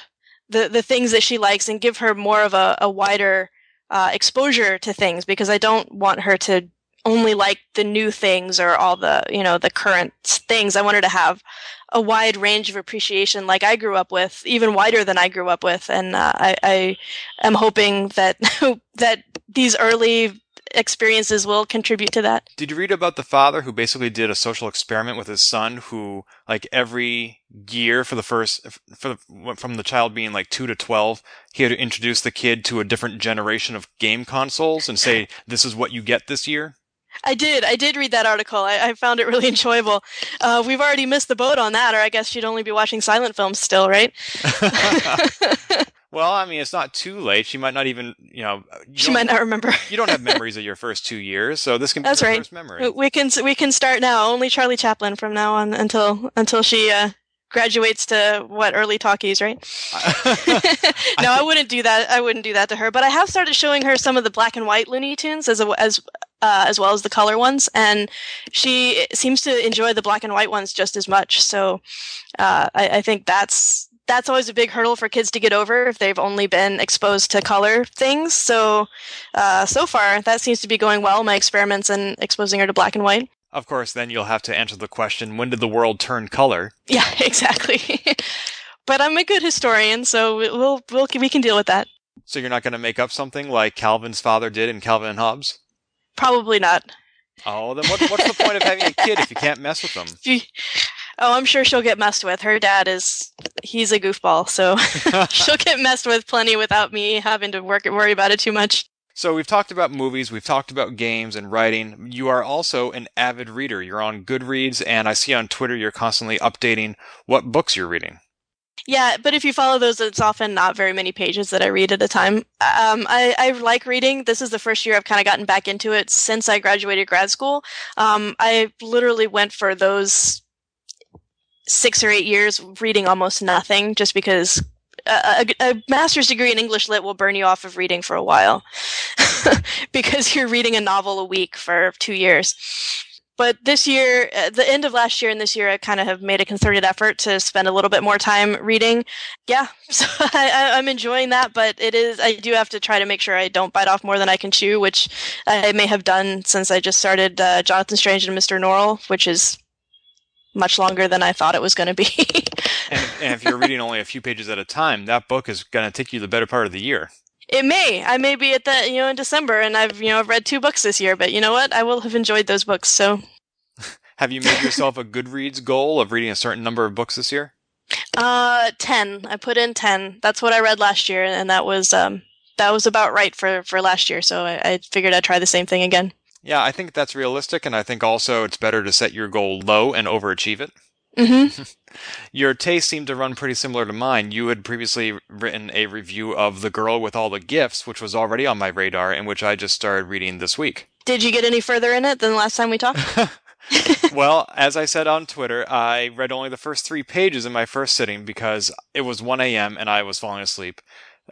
the the things that she likes and give her more of a, a wider uh, exposure to things because I don't want her to only like the new things or all the you know the current things. I wanted to have a wide range of appreciation like I grew up with, even wider than I grew up with, and uh, I, I am hoping that that these early experiences will contribute to that. Did you read about the father who basically did a social experiment with his son who like every year for the first for the, from the child being like 2 to 12 he had to introduce the kid to a different generation of game consoles and say this is what you get this year? I did. I did read that article. I, I found it really enjoyable. Uh, we've already missed the boat on that, or I guess she'd only be watching silent films still, right? Well, I mean, it's not too late. She might not even, you know, you she might not remember. you don't have memories of your first two years, so this can be That's her right. first memory. We can we can start now. Only Charlie Chaplin from now on until until she uh, graduates to what early talkies, right? no, I wouldn't do that. I wouldn't do that to her. But I have started showing her some of the black and white Looney Tunes as a, as uh, as well as the color ones, and she seems to enjoy the black and white ones just as much. So uh, I, I think that's that's always a big hurdle for kids to get over if they've only been exposed to color things. So, uh, so far, that seems to be going well. My experiments in exposing her to black and white. Of course, then you'll have to answer the question: When did the world turn color? Yeah, exactly. but I'm a good historian, so we'll, we'll we can deal with that. So you're not going to make up something like Calvin's father did in Calvin and Hobbes? Probably not. Oh, then what, what's the point of having a kid if you can't mess with them? Oh, I'm sure she'll get messed with. Her dad is he's a goofball, so she'll get messed with plenty without me having to work worry about it too much. So we've talked about movies, we've talked about games and writing. You are also an avid reader. You're on Goodreads, and I see on Twitter you're constantly updating what books you're reading. Yeah, but if you follow those, it's often not very many pages that I read at a time. Um, I, I like reading. This is the first year I've kind of gotten back into it since I graduated grad school. Um, I literally went for those six or eight years reading almost nothing just because a, a, master's degree in English lit will burn you off of reading for a while because you're reading a novel a week for two years. But this year, at the end of last year and this year, I kind of have made a concerted effort to spend a little bit more time reading. Yeah, so I, am enjoying that, but it is, I do have to try to make sure I don't bite off more than I can chew, which I may have done since I just started uh, Jonathan Strange and Mr. Norrell, which is much longer than I thought it was going to be. and, and if you're reading only a few pages at a time, that book is going to take you the better part of the year. It may. I may be at that, you know, in December, and I've, you know, I've read two books this year. But you know what? I will have enjoyed those books. So, have you made yourself a Goodreads goal of reading a certain number of books this year? Uh, ten. I put in ten. That's what I read last year, and that was um that was about right for for last year. So I, I figured I'd try the same thing again. Yeah, I think that's realistic, and I think also it's better to set your goal low and overachieve it. Mm-hmm. your tastes seem to run pretty similar to mine. You had previously written a review of The Girl with All the Gifts, which was already on my radar and which I just started reading this week. Did you get any further in it than the last time we talked? well, as I said on Twitter, I read only the first three pages in my first sitting because it was 1 a.m. and I was falling asleep.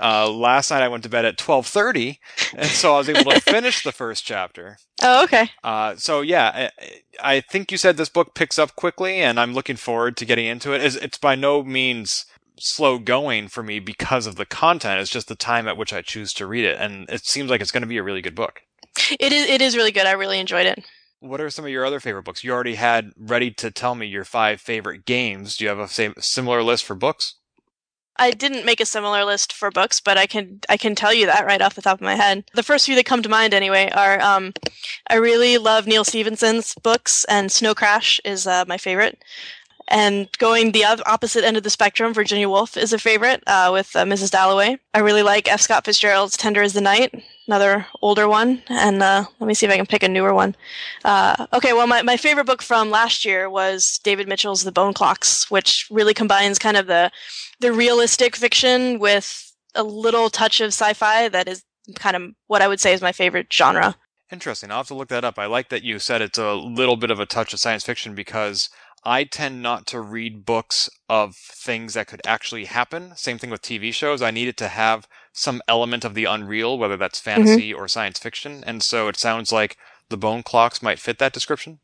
Uh, last night I went to bed at 12:30, and so I was able to finish the first chapter. Oh, okay. Uh, so yeah, I, I, think you said this book picks up quickly, and I'm looking forward to getting into it. It's, it's by no means slow going for me because of the content. It's just the time at which I choose to read it, and it seems like it's going to be a really good book. It is. It is really good. I really enjoyed it. What are some of your other favorite books? You already had ready to tell me your five favorite games. Do you have a same, similar list for books? I didn't make a similar list for books, but I can I can tell you that right off the top of my head. The first few that come to mind, anyway, are um, I really love Neal Stephenson's books, and Snow Crash is uh, my favorite. And going the opposite end of the spectrum, Virginia Woolf is a favorite uh, with uh, Mrs. Dalloway. I really like F. Scott Fitzgerald's Tender Is the Night, another older one. And uh, let me see if I can pick a newer one. Uh, okay, well, my, my favorite book from last year was David Mitchell's The Bone Clocks, which really combines kind of the the realistic fiction with a little touch of sci-fi that is kind of what I would say is my favorite genre. Interesting. I'll have to look that up. I like that you said it's a little bit of a touch of science fiction because I tend not to read books of things that could actually happen. Same thing with TV shows. I need it to have some element of the unreal, whether that's fantasy mm-hmm. or science fiction. And so it sounds like the bone clocks might fit that description.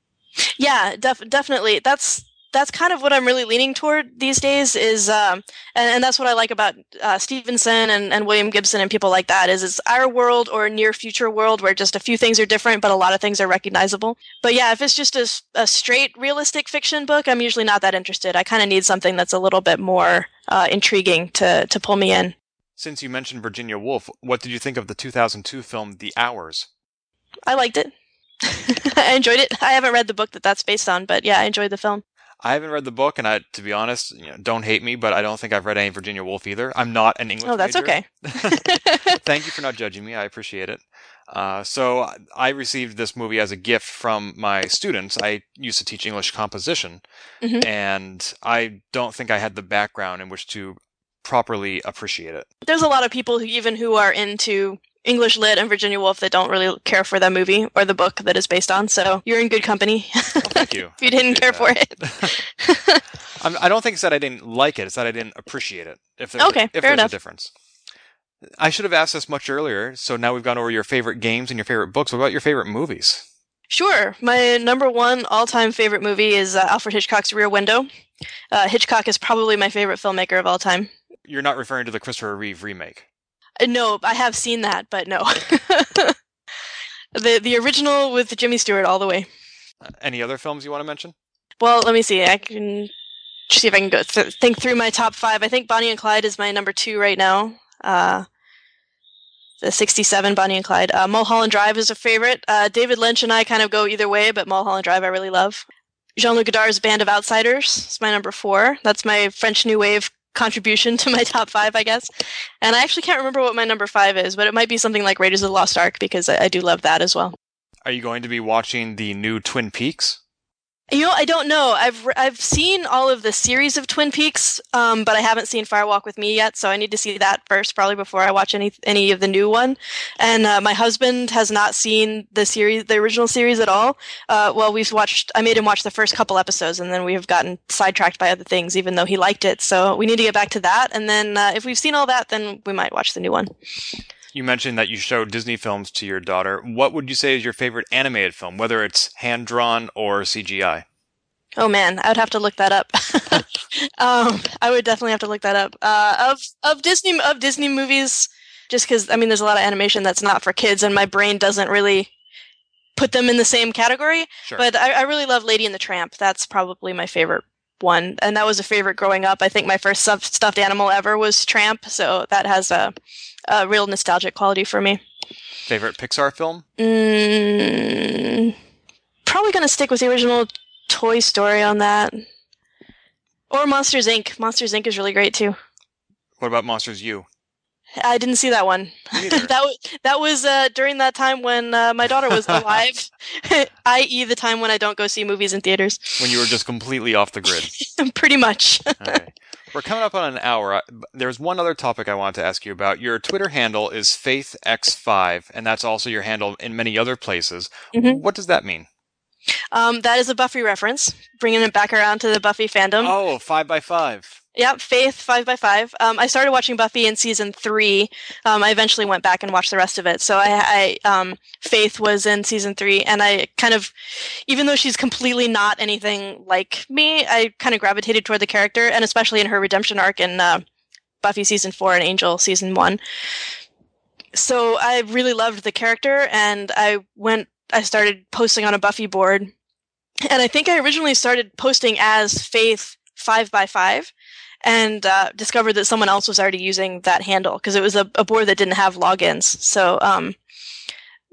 Yeah, def- definitely. That's that's kind of what I'm really leaning toward these days. Is um, and, and that's what I like about uh, Stephenson and, and William Gibson and people like that. Is it's our world or near future world where just a few things are different, but a lot of things are recognizable. But yeah, if it's just a, a straight realistic fiction book, I'm usually not that interested. I kind of need something that's a little bit more uh, intriguing to to pull me in. Since you mentioned Virginia Woolf, what did you think of the 2002 film The Hours? I liked it. I enjoyed it. I haven't read the book that that's based on, but yeah, I enjoyed the film. I haven't read the book, and I, to be honest, you know, don't hate me, but I don't think I've read any Virginia Woolf either. I'm not an English. Oh, that's major. okay. Thank you for not judging me. I appreciate it. Uh, so I received this movie as a gift from my students. I used to teach English composition, Mhm. and I don't think I had the background in which to properly appreciate it. There's a lot of people who even who are into English lit and Virginia Woolf that don't really care for that movie or the book that is based on. So you're in good company. Well, thank you. if you didn't care for it. I don't think it's that I didn't like it. It's that I didn't appreciate it. If there's, Okay, if fair there's enough. a difference. I should have asked this much earlier. So now we've gone over your favorite games and your favorite books. What about your favorite movies? Sure. My number one all time favorite movie is uh, Alfred Hitchcock's Rear Window. Uh, Hitchcock is probably my favorite filmmaker of all time. You're not referring to the Christopher Reeve remake. Uh, no, I have seen that, but no. the the original with Jimmy Stewart all the way. Uh, Any other films you want to mention? Well, let me see. I can see if I can go th- think through my top five. I think Bonnie and Clyde is my number two right now. Uh, the 67 Bonnie and Clyde. Uh, Mulholland Drive is a favorite. Uh, David Lynch and I kind of go either way, but Mulholland Drive I really love. Jean-Luc Godard's Band of Outsiders is my number four. That's my French New Wave contribution to my top five, I guess. And I actually can't remember what my number five is, but it might be something like Raiders of the Lost Ark because I, I do love that as well. Are you going to be watching the new Twin Peaks? You know, I don't know. I've I've seen all of the series of Twin Peaks, um, but I haven't seen Fire Walk with Me yet, so I need to see that first, probably before I watch any any of the new one. And uh, my husband has not seen the series, the original series at all. Uh, well, we've watched. I made him watch the first couple episodes, and then we have gotten sidetracked by other things, even though he liked it. So we need to get back to that. And then uh, if we've seen all that, then we might watch the new one. You mentioned that you show Disney films to your daughter. What would you say is your favorite animated film, whether it's hand drawn or CGI? Oh man, I would have to look that up. um, I would definitely have to look that up. Uh, of of Disney of Disney movies, just because I mean, there's a lot of animation that's not for kids, and my brain doesn't really put them in the same category. Sure. But I, I really love Lady and the Tramp. That's probably my favorite one, and that was a favorite growing up. I think my first stuffed animal ever was Tramp, so that has a, a real nostalgic quality for me. favorite Pixar film? Mm, probably gonna stick with the original Toy Story on that, or Monsters Inc. Monsters Inc. is really great too. What about Monsters U? I didn't see that one. That was that was uh, during that time when uh, my daughter was alive, i.e., the time when I don't go see movies in theaters. when you were just completely off the grid. Pretty much. All right. We're coming up on an hour. There's one other topic I wanted to ask you about. Your Twitter handle is FaithX5, and that's also your handle in many other places. Mhm. What does that mean? Um, that is a Buffy reference, bringing it back around to the Buffy fandom. Oh, five by five. Yep, Faith five by five. Um, I started watching Buffy in season three. Um, I eventually went back and watched the rest of it. So I, I um, Faith was in season three, and I kind of, even though she's completely not anything like me, I kind of gravitated toward the character, and especially in her redemption arc in uh, Buffy season four and Angel season one. So I really loved the character, and I went. I started posting on a Buffy board, and I think I originally started posting as Faith five by five and uh, discovered that someone else was already using that handle because it was a, a board that didn't have logins. So, um,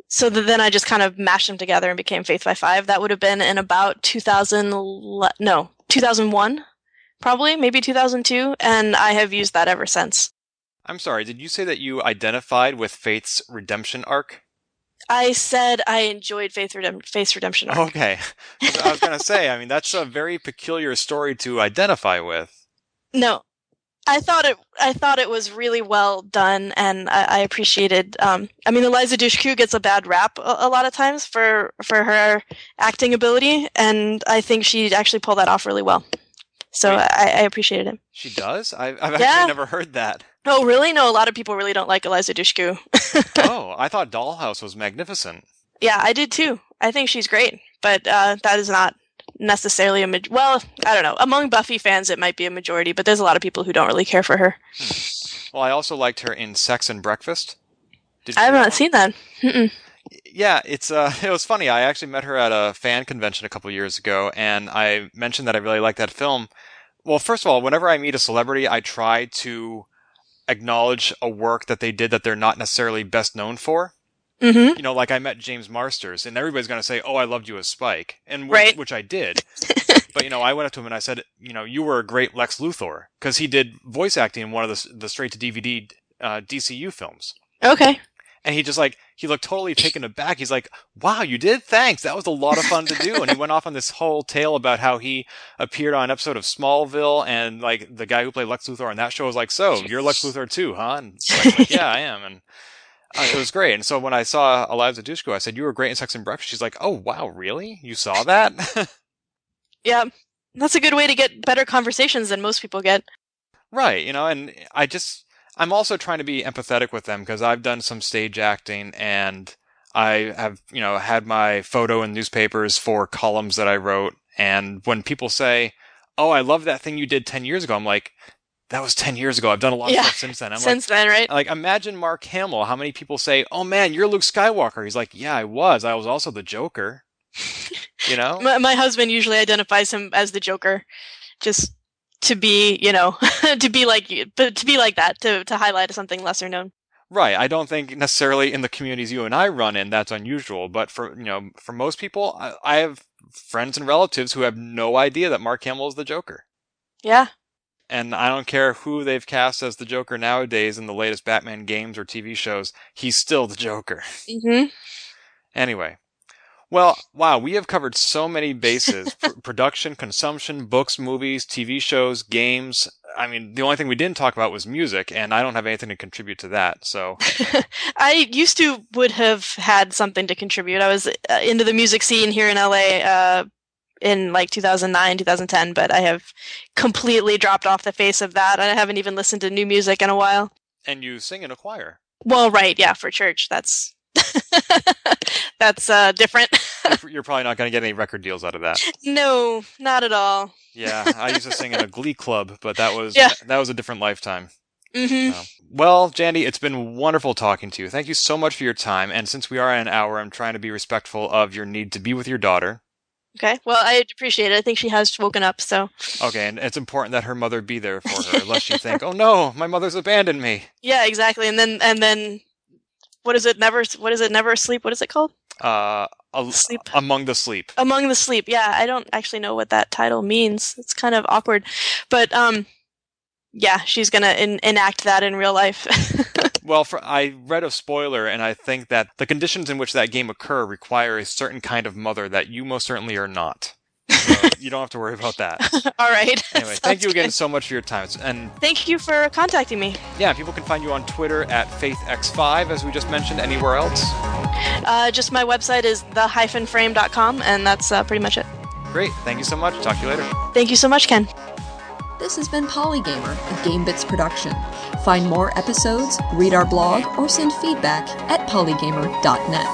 so th- then I just kind of mashed them together and became Faith by Five. That would have been in about 2000, no, 2001, probably, maybe 2002, and I have used that ever since. I'm sorry, did you say that you identified with Faith's redemption arc? I said I enjoyed Faith, Redem- Faith's Redemption arc. Okay. I was going to say, I mean, that's a very peculiar story to identify with. No, I thought it. I thought it was really well done, and I, I appreciated. Um, I mean, Eliza Dushku gets a bad rap a, a lot of times for for her acting ability, and I think she actually pulled that off really well. So Wait. I, I appreciated it. She does? I, I've Yeah. actually never heard that. Oh, really? No, a lot of people really don't like Eliza Dushku. oh, I thought Dollhouse was magnificent. yeah, I did too. I think she's great, but uh, that is not necessarily a ma- well, I don't know. Among Buffy fans, it might be a majority, but there's a lot of people who don't really care for her. Well, I also liked her in Sex and Breakfast. Did I have not seen that. Mm-mm. Yeah, it's uh, it was funny. I actually met her at a fan convention a couple years ago, and I mentioned that I really liked that film. Well, first of all, whenever I meet a celebrity, I try to acknowledge a work that they did that they're not necessarily best known for. Mm-hmm. You know, like I met James Marsters, and everybody's going to say, "Oh, I loved you as Spike," and which, Right. which I did. but you know, I went up to him and I said, "You know, you were a great Lex Luthor because he did voice acting in one of the the straight to DVD uh, DCU films." Okay. And he just like he looked totally taken aback. He's like, "Wow, you did? Thanks. That was a lot of fun to do." And he went off on this whole tale about how he appeared on an episode of Smallville, and like the guy who played Lex Luthor on that show was like, "So you're Lex Luthor too, huh?" And like, "Yeah, I am." And uh, it was great. And so when I saw Eliza Dushku, I said, "You were great in Sex and Breakfast." She's like, "Oh wow, really? You saw that?" Yeah, that's a good way to get better conversations than most people get. Right, you know, and I just I'm also trying to be empathetic with them because I've done some stage acting and I have, you know, had my photo in newspapers for columns that I wrote and when people say, "Oh, I love that thing you did 10 years ago." I'm like, "That was 10 years ago. I've done a lot Yeah. of stuff since then." I'm Since then, right? like like imagine Mark Hamill, how many people say, "Oh man, you're Luke Skywalker." He's like, "Yeah, I was. I was also the Joker." You know? My, my husband usually identifies him as the Joker, just to be, you know, to be like, but to be like that, to to highlight something lesser known. Right. I don't think necessarily in the communities you and I run in that's unusual, but for you know, for most people, I, I have friends and relatives who have no idea that Mark Hamill is the Joker, Yeah. And I don't care who they've cast as the Joker nowadays in the latest Batman games or TV shows, he's still the Joker. hmm Anyway. Well, wow, we have covered so many bases Pr- production, consumption, books, movies, TV shows, games. I mean, the only thing we didn't talk about was music, and I don't have anything to contribute to that. So, I used to would have had something to contribute. I was uh, into the music scene here in LA uh, in like 2009, 2010, but I have completely dropped off the face of that. I haven't even listened to new music in a while. and you sing in a choir. Well, right, yeah, for church, that's that's uh, different. you're, probably not going to get any record deals out of that. no, not at all. Yeah, I used to sing in a glee club, but that was Yeah. that was a different lifetime. hmm So. Well, Jandy, it's been wonderful talking to you. Thank you so much for your time. And since we are at an hour, I'm trying to be respectful of your need to be with your daughter. Okay, well, I appreciate it. I think she has woken up, so Okay, and it's important that her mother be there for her, lest you think, "Oh no, my mother's abandoned me." yeah, exactly. And then and then, what is it? Never. What is it? Never sleep. What is it called? Uh, a- Sleep. among the sleep. Among the Sleep. Yeah, I don't actually know what that title means. It's kind of awkward, but um, yeah, she's gonna en- enact that in real life. Well, for, I read a spoiler, and I think that the conditions in which that game occur require a certain kind of mother that you most certainly are not. So you don't have to worry about that. All right. Anyway, thank you again good. so much for your time. And Thank you for contacting me. yeah, people can find you on Twitter at FaithX5, as we just mentioned. Anywhere else? Uh, just my website is the-frame.com, and that's uh, pretty much it. Great. Thank you so much. Talk to you later. Thank you so much, Ken. This has been Polygamer, a GameBits production. Find more episodes, read our blog, or send feedback at polygamer.net.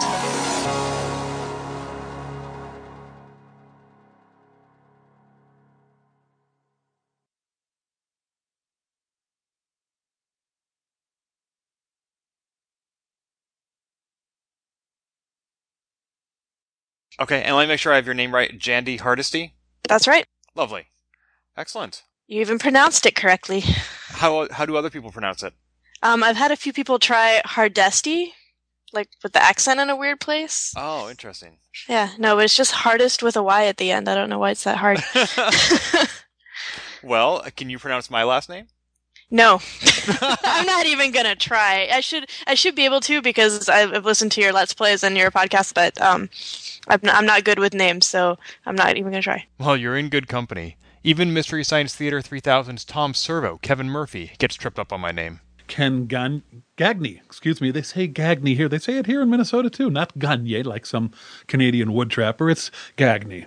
Okay, and let me make sure I have your name right. Jandy Hardesty. That's right. Lovely. Excellent. You even pronounced it correctly. How how do other people pronounce it? Um, I've had a few people try Hardesty, like with the accent in a weird place. Oh, interesting. Yeah, no, but it's just hardest with a Y at the end. I don't know why it's that hard. well, can you pronounce my last name? no, I'm not even gonna try. I should, I should be able to because I've I've listened to your Let's Plays and your podcast, but um, I'm not good with names, so I'm not even gonna try. Well, you're in good company. Even Mystery Science Theater 3000's Tom Servo, Kevin Murphy, gets tripped up on my name. Ken Gan- Gagne. Excuse me. They say Gagne here. They say it here in Minnesota too, not Gagne like some Canadian wood trapper. It's Gagne.